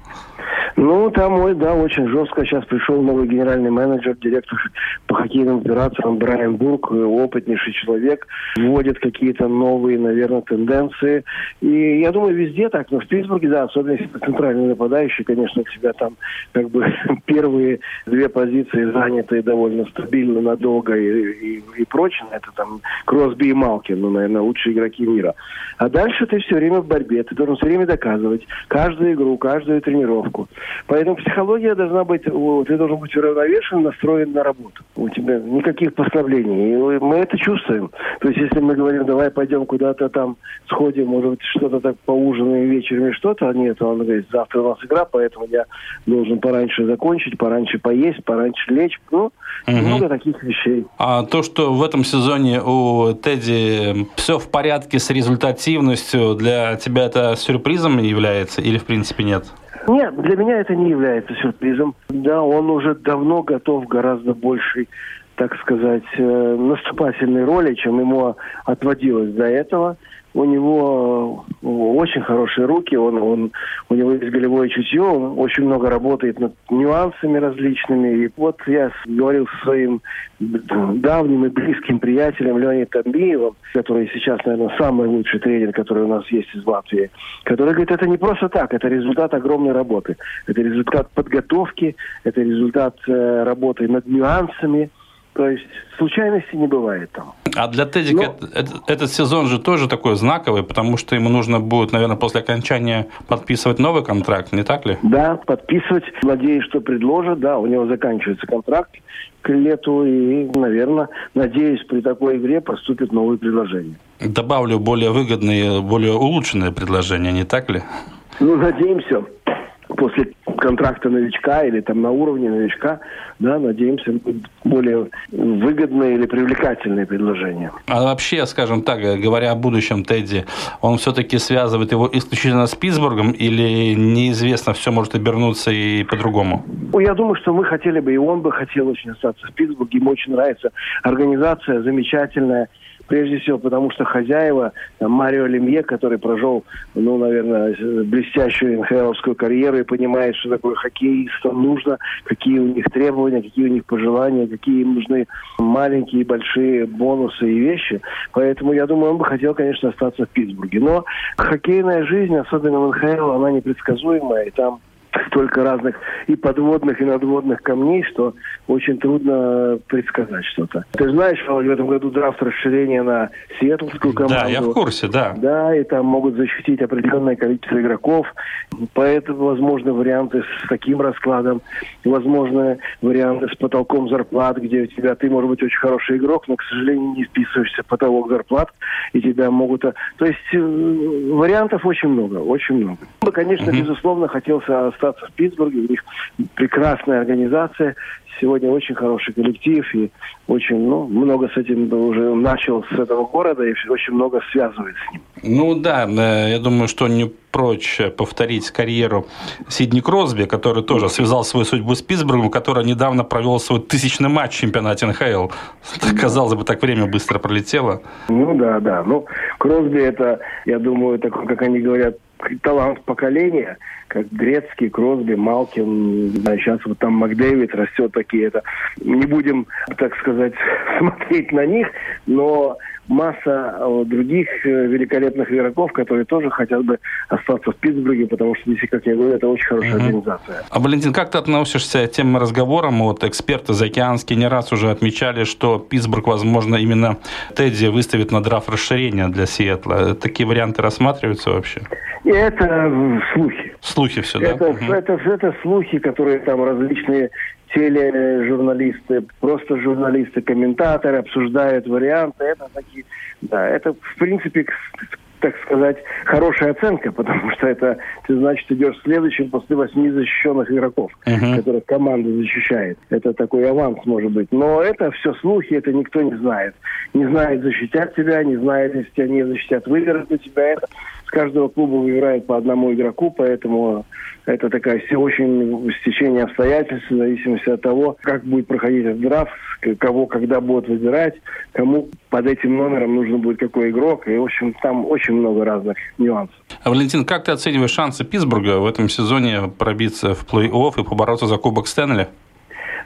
Ну, там, ой, да, очень жестко. Сейчас пришел новый генеральный менеджер, директор по хоккейным операциям Брайан Бург, опытнейший человек, вводит какие-то новые, наверное, тенденции. И я думаю, везде так, но в Питтсбурге, да, особенно если центральный нападающий, конечно, у тебя там как бы первые две позиции заняты довольно стабильно, надолго и, и, и прочно. Это там Кросби и Малкин, ну, наверное, лучшие игроки мира. А дальше ты все время в борьбе, ты должен все время доказывать каждую игру, каждую тренировку. Поэтому психология должна быть, ты должен быть уравновешен, настроен на работу. У тебя никаких послаблений. И мы это чувствуем. То есть, если мы говорим, давай пойдем куда-то там, сходим, может быть, что-то так поужинаем вечером и что-то, а нет, он говорит, завтра у нас игра, поэтому я должен пораньше закончить, пораньше поесть, пораньше лечь. Ну, угу. много таких вещей. А то, что в этом сезоне у Тедди все в порядке с результативностью, для тебя это сюрпризом является или в принципе нет? Нет, для меня это не является сюрпризом. Да, он уже давно готов гораздо большей, так сказать, э, наступательной роли, чем ему отводилось до этого у него э, очень хорошие руки, он, он, у него есть голевое чутье, он очень много работает над нюансами различными. И вот я говорил со своим давним и близким приятелем Леонидом Тамбиевым, который сейчас, наверное, самый лучший тренер, который у нас есть из Латвии, который говорит, это не просто так, это результат огромной работы. Это результат подготовки, это результат э, работы над нюансами, то есть случайности не бывает там. А для Тедика Но... этот, этот сезон же тоже такой знаковый, потому что ему нужно будет, наверное, после окончания подписывать новый контракт, не так ли? Да, подписывать. Надеюсь, что предложат. Да, у него заканчивается контракт к лету. И, наверное, надеюсь, при такой игре поступят новые предложения. Добавлю более выгодные, более улучшенные предложения, не так ли? Ну, надеемся после контракта новичка или там на уровне новичка, да, надеемся, более выгодные или привлекательные предложения. А вообще, скажем так, говоря о будущем Тедди, он все-таки связывает его исключительно с Питтсбургом или неизвестно, все может обернуться и по-другому? Ну, я думаю, что мы хотели бы, и он бы хотел очень остаться в Питтсбурге. Ему очень нравится организация замечательная, Прежде всего, потому что хозяева, там, Марио Лемье, который прожил, ну, наверное, блестящую НХЛовскую карьеру и понимает, что такое хоккеистам нужно, какие у них требования, какие у них пожелания, какие им нужны маленькие и большие бонусы и вещи. Поэтому, я думаю, он бы хотел, конечно, остаться в Питтсбурге. Но хоккейная жизнь, особенно в НХЛ, она непредсказуемая, и там столько разных и подводных, и надводных камней, что очень трудно предсказать что-то. Ты знаешь, в этом году драфт расширения на Сиэтлскую команду. Да, я в курсе, да. Да, и там могут защитить определенное количество игроков. Поэтому возможны варианты с таким раскладом, возможны варианты с потолком зарплат, где у тебя ты, может быть, очень хороший игрок, но, к сожалению, не вписываешься в потолок зарплат, и тебя могут... То есть э, вариантов очень много, очень много. Конечно, mm-hmm. безусловно, хотелся остаться в Питтсбурге. У них прекрасная организация. Сегодня очень хороший коллектив и очень ну, много с этим уже начал с этого города и очень много связывает с ним. Ну да, э, я думаю, что не прочь повторить карьеру Сидни Кросби, который тоже связал свою судьбу с Питтсбургом, который недавно провел свой тысячный матч в чемпионате НХЛ. Казалось бы, так время быстро пролетело. Ну да, да. Ну, Кросби это, я думаю, такой, как они говорят, талант поколения, как Грецкий, Кросби, Малкин, да, сейчас вот там Макдэвид растет такие, это не будем, так сказать, смотреть на них, но масса э, других э, великолепных игроков, которые тоже хотят бы остаться в Питтсбурге, потому что, здесь, как я говорю, это очень хорошая mm-hmm. организация. А, Валентин, как ты относишься к тем разговорам? Вот эксперты заокеанские не раз уже отмечали, что Питтсбург, возможно, именно Тедди выставит на драфт расширения для Сиэтла. Такие варианты рассматриваются вообще? И это слухи. Слухи все, да? Это, угу. это, это слухи, которые там различные тележурналисты, просто журналисты, комментаторы обсуждают варианты. Это такие, да, это в принципе так сказать, хорошая оценка, потому что это ты, значит, идешь следующим после восьми защищенных игроков, uh-huh. которых команда защищает. Это такой аванс, может быть. Но это все слухи, это никто не знает. Не знает, защитят тебя, не знает, если тебя не защитят, выиграют на тебя. Это с каждого клуба выбирает по одному игроку, поэтому это такая все очень стечение обстоятельств, в зависимости от того, как будет проходить этот драфт, кого когда будут выбирать, кому под этим номером нужен будет какой игрок. И, в общем, там очень много разных нюансов. А, Валентин, как ты оцениваешь шансы Питтсбурга в этом сезоне пробиться в плей-офф и побороться за Кубок Стэнли?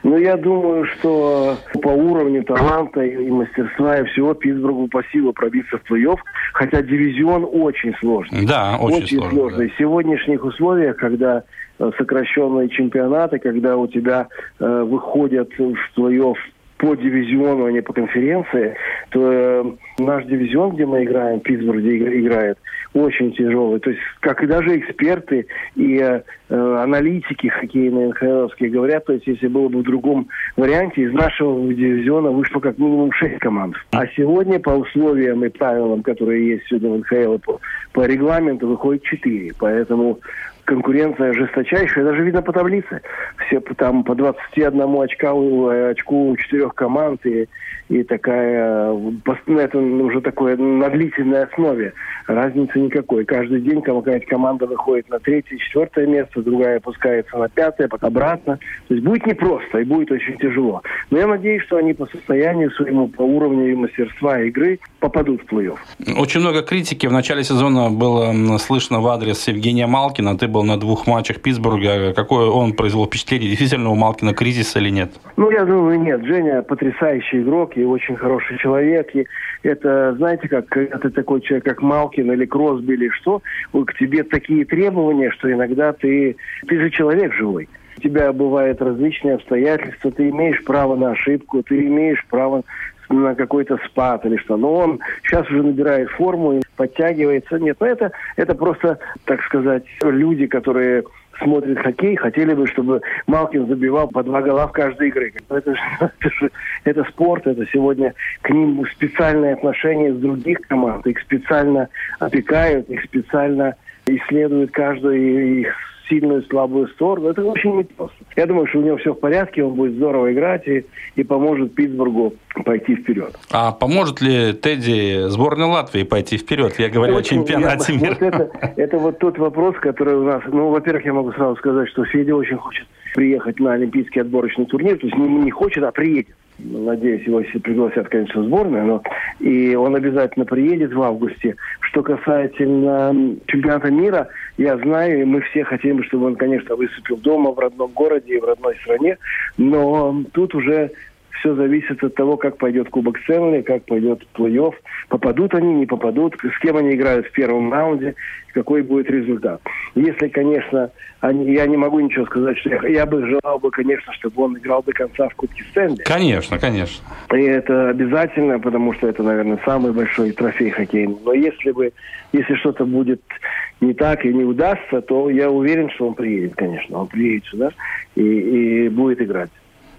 Ну, я думаю, что по уровню таланта и мастерства и всего Питтсбургу по силу пробиться в плей-офф, хотя дивизион очень сложный. Да, очень, очень сложный. сложный. Да. В сегодняшних условиях, когда э, сокращенные чемпионаты, когда у тебя э, выходят в плей-офф по дивизиону, а не по конференции, то э, наш дивизион, где мы играем, Питтсбург, где играет, очень тяжелый. То есть, как и даже эксперты и э, аналитики хоккейные НХЛовские говорят, то есть, если было бы в другом варианте, из нашего дивизиона вышло как минимум 6 команд. А сегодня по условиям и правилам, которые есть сегодня в НХЛ, по, по регламенту выходит 4. Поэтому конкуренция жесточайшая, даже видно по таблице. Все там по 21 очка, очку у четырех команд и, и такая, это уже такое на длительной основе. Разницы никакой. Каждый день какая-то команда выходит на третье, четвертое место, другая опускается на пятое, потом обратно. То есть будет непросто и будет очень тяжело. Но я надеюсь, что они по состоянию своему, по уровню и мастерства игры попадут в плей-офф. Очень много критики в начале сезона было слышно в адрес Евгения Малкина. Ты был на двух матчах Питтсбурга. Какое он произвел впечатление? Действительно у Малкина кризис или нет? Ну, я думаю, нет. Женя потрясающий игрок и очень хороший человек. И это, знаете, как это такой человек, как Малкин или Кросби или что, к тебе такие требования, что иногда ты, ты же человек живой. У тебя бывают различные обстоятельства, ты имеешь право на ошибку, ты имеешь право на какой-то спад или что. Но он сейчас уже набирает форму и подтягивается. Нет, ну это, это просто, так сказать, люди, которые смотрят хоккей, хотели бы, чтобы Малкин забивал по два гола в каждой игре. Это, это, же, это спорт, это сегодня к ним специальное отношение с других команд. Их специально опекают, их специально исследуют каждую их сильную, слабую сторону. Это очень непросто. Я думаю, что у него все в порядке, он будет здорово играть и, и поможет Питтсбургу пойти вперед. А поможет ли Тедди сборной Латвии пойти вперед? Я говорю очень, о чемпионате я, мира. Вот это, это вот тот вопрос, который у нас... Ну, во-первых, я могу сразу сказать, что Федя очень хочет приехать на Олимпийский отборочный турнир. То есть не, не хочет, а приедет. Надеюсь, его пригласят, конечно, сборную, но и он обязательно приедет в августе. Что касательно чемпионата мира, я знаю, и мы все хотим, чтобы он, конечно, выступил дома, в родном городе и в родной стране, но тут уже все зависит от того, как пойдет Кубок Стэнли, как пойдет плей-офф. Попадут они, не попадут, с кем они играют в первом раунде, какой будет результат. Если, конечно, они, я не могу ничего сказать, что я, я бы желал бы, конечно, чтобы он играл до конца в Кубке Стэнли. Конечно, конечно. И это обязательно, потому что это, наверное, самый большой трофей хоккейный. Но если бы, если что-то будет не так и не удастся, то я уверен, что он приедет, конечно. Он приедет сюда и, и будет играть.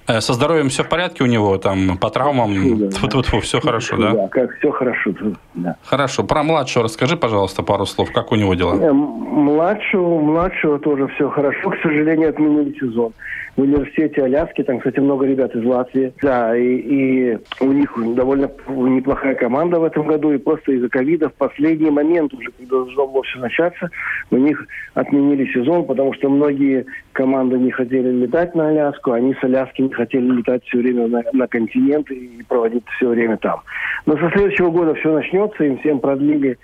Э, со здоровьем все в порядке у него, там, по травмам? Да, Тьфу -тьфу -тьфу, все хорошо, да? Да, как все хорошо, да. Хорошо. Про младшего расскажи, пожалуйста, пару слов. Как у него дела? Э, младшего, младшего тоже все хорошо. К сожалению, отменили сезон в университете Аляски. Там, кстати, много ребят из Латвии. Да, и, и у них довольно неплохая команда в этом году. И просто из-за ковида в последний момент, уже когда должно было все начаться, у них отменили сезон, потому что многие команды не хотели летать на Аляску, они с Аляски не хотели летать все время на, на континент и проводить все время там. Но со следующего года все начнется, им всем продлили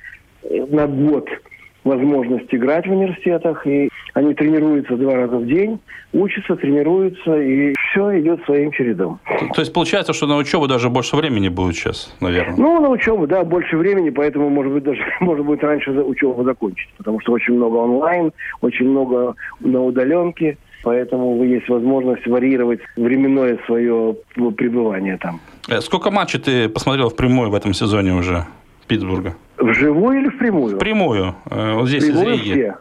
э, на год возможность играть в университетах, и они тренируются два раза в день, учатся, тренируются, и все идет своим чередом. То есть получается, что на учебу даже больше времени будет сейчас, наверное? Ну, на учебу, да, больше времени, поэтому, может быть, даже, может быть, раньше учебу закончить, потому что очень много онлайн, очень много на удаленке, поэтому есть возможность варьировать временное свое пребывание там. Э, сколько матчей ты посмотрел в прямой в этом сезоне уже Питтсбурга? Вживую или впрямую? Впрямую. Э, вот здесь Прямую из Риги. Все.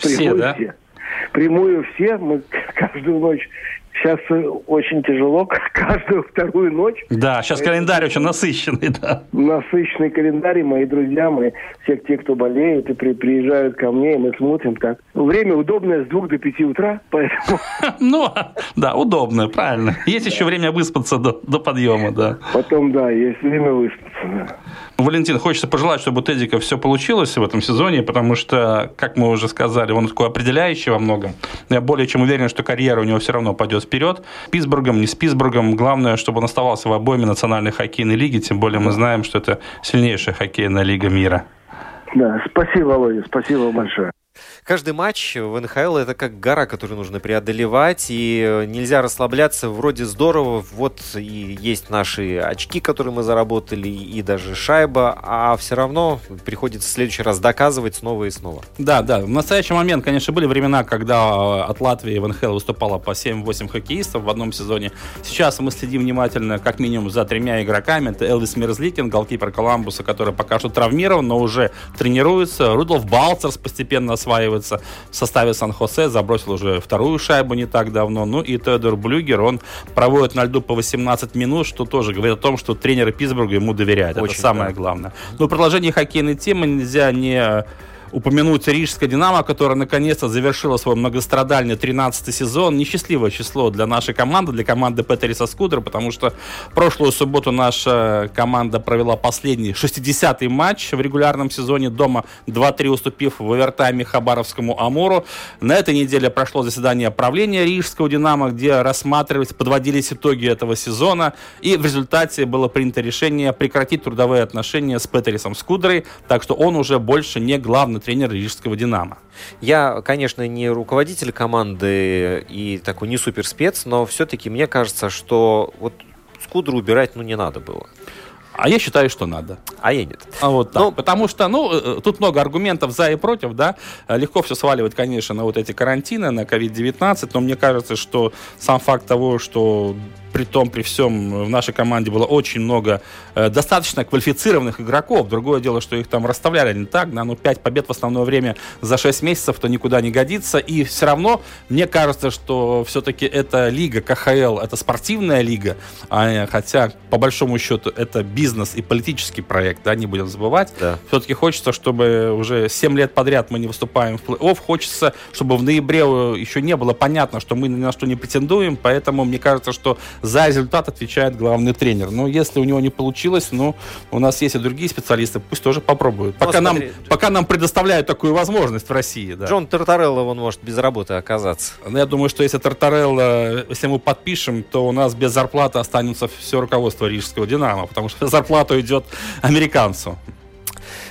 Все, Прямую да? Все. Прямую все. Мы каждую ночь Сейчас очень тяжело, каждую вторую ночь. Да, сейчас календарь очень насыщенный, да. Насыщенный календарь, мои друзья, мои, все те, кто болеют и при, приезжают ко мне, и мы смотрим так. Время удобное с двух до пяти утра, поэтому... Ну, да, удобное, правильно. Есть еще время выспаться до, до подъема, да. Потом, да, есть время выспаться, да. Валентин, хочется пожелать, чтобы у Тедика все получилось в этом сезоне, потому что, как мы уже сказали, он такой определяющий во многом. Я более чем уверен, что карьера у него все равно пойдет вперед. Питтсбургом, не с Питтсбургом. Главное, чтобы он оставался в обойме национальной хоккейной лиги, тем более мы знаем, что это сильнейшая хоккейная лига мира. Да, спасибо, Володя, спасибо большое. Каждый матч в НХЛ это как гора, которую нужно преодолевать, и нельзя расслабляться. Вроде здорово, вот и есть наши очки, которые мы заработали, и даже шайба, а все равно приходится в следующий раз доказывать снова и снова. Да, да. В настоящий момент, конечно, были времена, когда от Латвии в НХЛ выступало по 7-8 хоккеистов в одном сезоне. Сейчас мы следим внимательно как минимум за тремя игроками. Это Элвис Мерзликин, голкипер Коламбуса, который пока что травмирован, но уже тренируется. Рудolf Балцерс постепенно осваивает осваивается в составе Сан-Хосе, забросил уже вторую шайбу не так давно. Ну и Теодор Блюгер, он проводит на льду по 18 минут, что тоже говорит о том, что тренеры Питтсбурга ему доверяют. Очень, Это самое да. главное. Но в продолжении хоккейной темы нельзя не упомянуть Рижское «Динамо», которое наконец-то завершило свой многострадальный 13 сезон. Несчастливое число для нашей команды, для команды Петериса Скудера, потому что прошлую субботу наша команда провела последний 60-й матч в регулярном сезоне дома 2-3 уступив в овертайме Хабаровскому «Амуру». На этой неделе прошло заседание правления Рижского «Динамо», где рассматривались, подводились итоги этого сезона, и в результате было принято решение прекратить трудовые отношения с Петерисом Скудерой, так что он уже больше не главный тренер рижского «Динамо». Я, конечно, не руководитель команды и такой не суперспец, но все-таки мне кажется, что вот Скудру убирать ну не надо было. А я считаю, что надо. А я нет. А вот так. Ну, потому что, ну, э, тут много аргументов за и против, да. Легко все сваливать, конечно, на вот эти карантины, на COVID-19, но мне кажется, что сам факт того, что при том, при всем, в нашей команде было очень много э, достаточно квалифицированных игроков. Другое дело, что их там расставляли не так, да, но 5 побед в основное время за 6 месяцев, то никуда не годится. И все равно, мне кажется, что все-таки эта лига КХЛ, это спортивная лига, а, хотя, по большому счету, это бизнес и политический проект, да, не будем забывать. Да. Все-таки хочется, чтобы уже 7 лет подряд мы не выступаем в плей-офф. Хочется, чтобы в ноябре еще не было понятно, что мы ни на что не претендуем, поэтому мне кажется, что за результат отвечает главный тренер. Но если у него не получилось, ну, у нас есть и другие специалисты, пусть тоже попробуют. Ну, пока, нам, пока нам предоставляют такую возможность в России. Да. Джон Тартарелло, он может без работы оказаться. Ну, я думаю, что если Тартарелло, если мы подпишем, то у нас без зарплаты останется все руководство Рижского Динамо, потому что зарплата идет американцу.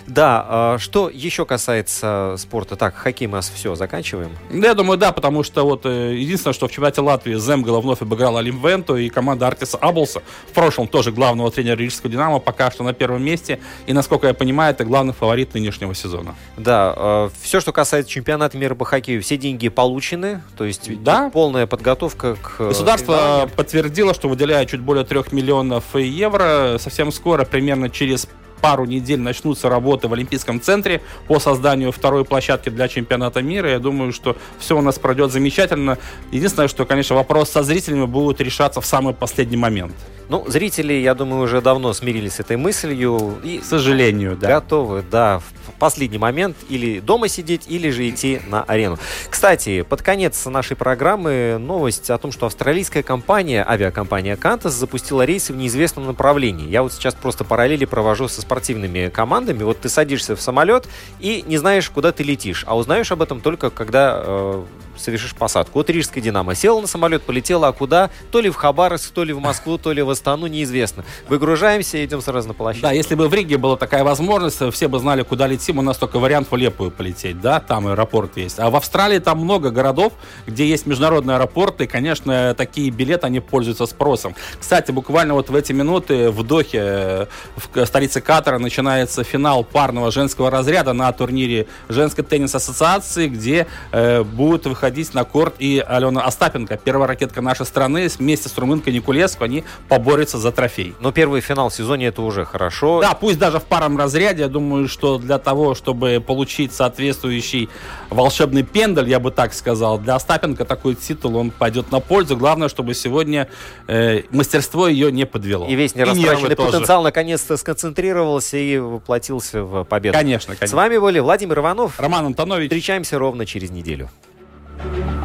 Да, а, что еще касается спорта? Так, хоккей мы все заканчиваем. Я думаю, да, потому что вот э, единственное, что в чемпионате Латвии Земгала вновь обыграл Олимвенту и команда Артиса Аблса, в прошлом тоже главного тренера Рижского Динамо, пока что на первом месте. И, насколько я понимаю, это главный фаворит нынешнего сезона. Да, а, все, что касается чемпионата мира по хоккею, все деньги получены, то есть да? полная подготовка к... Э, Государство подтвердило, что выделяет чуть более трех миллионов евро. Совсем скоро, примерно через пару недель начнутся работы в Олимпийском центре по созданию второй площадки для чемпионата мира. Я думаю, что все у нас пройдет замечательно. Единственное, что, конечно, вопрос со зрителями будет решаться в самый последний момент. Ну, зрители, я думаю, уже давно смирились с этой мыслью и, к сожалению, да. готовы, да, в последний момент или дома сидеть, или же идти на арену. Кстати, под конец нашей программы новость о том, что австралийская компания, авиакомпания Qantas, запустила рейсы в неизвестном направлении. Я вот сейчас просто параллели провожу со спортивными командами. Вот ты садишься в самолет и не знаешь, куда ты летишь, а узнаешь об этом только когда э, совершишь посадку. Вот Рижская «Динамо» села на самолет, полетела, а куда? То ли в Хабаровск, то ли в Москву, то ли в Астану, неизвестно. Выгружаемся и идем сразу на площадку. Да, если бы в Риге была такая возможность, все бы знали, куда летим. У нас только вариант в Лепую полететь, да, там аэропорт есть. А в Австралии там много городов, где есть международные аэропорты, и, конечно, такие билеты, они пользуются спросом. Кстати, буквально вот в эти минуты в Дохе, в столице Катара, начинается финал парного женского разряда на турнире женской теннис-ассоциации, где э, будут выходить выходить на корт и Алена Остапенко, первая ракетка нашей страны, вместе с румынкой Никулеску, они по борется за трофей. Но первый финал в сезоне это уже хорошо. Да, пусть даже в паром разряде, я думаю, что для того, чтобы получить соответствующий волшебный пендаль, я бы так сказал, для Остапенко такой титул, он пойдет на пользу. Главное, чтобы сегодня э, мастерство ее не подвело. И весь нерастраченный потенциал наконец-то сконцентрировался и воплотился в победу. Конечно, конечно. С вами были Владимир Иванов. Роман Антонович. Встречаемся ровно через неделю. Thank you.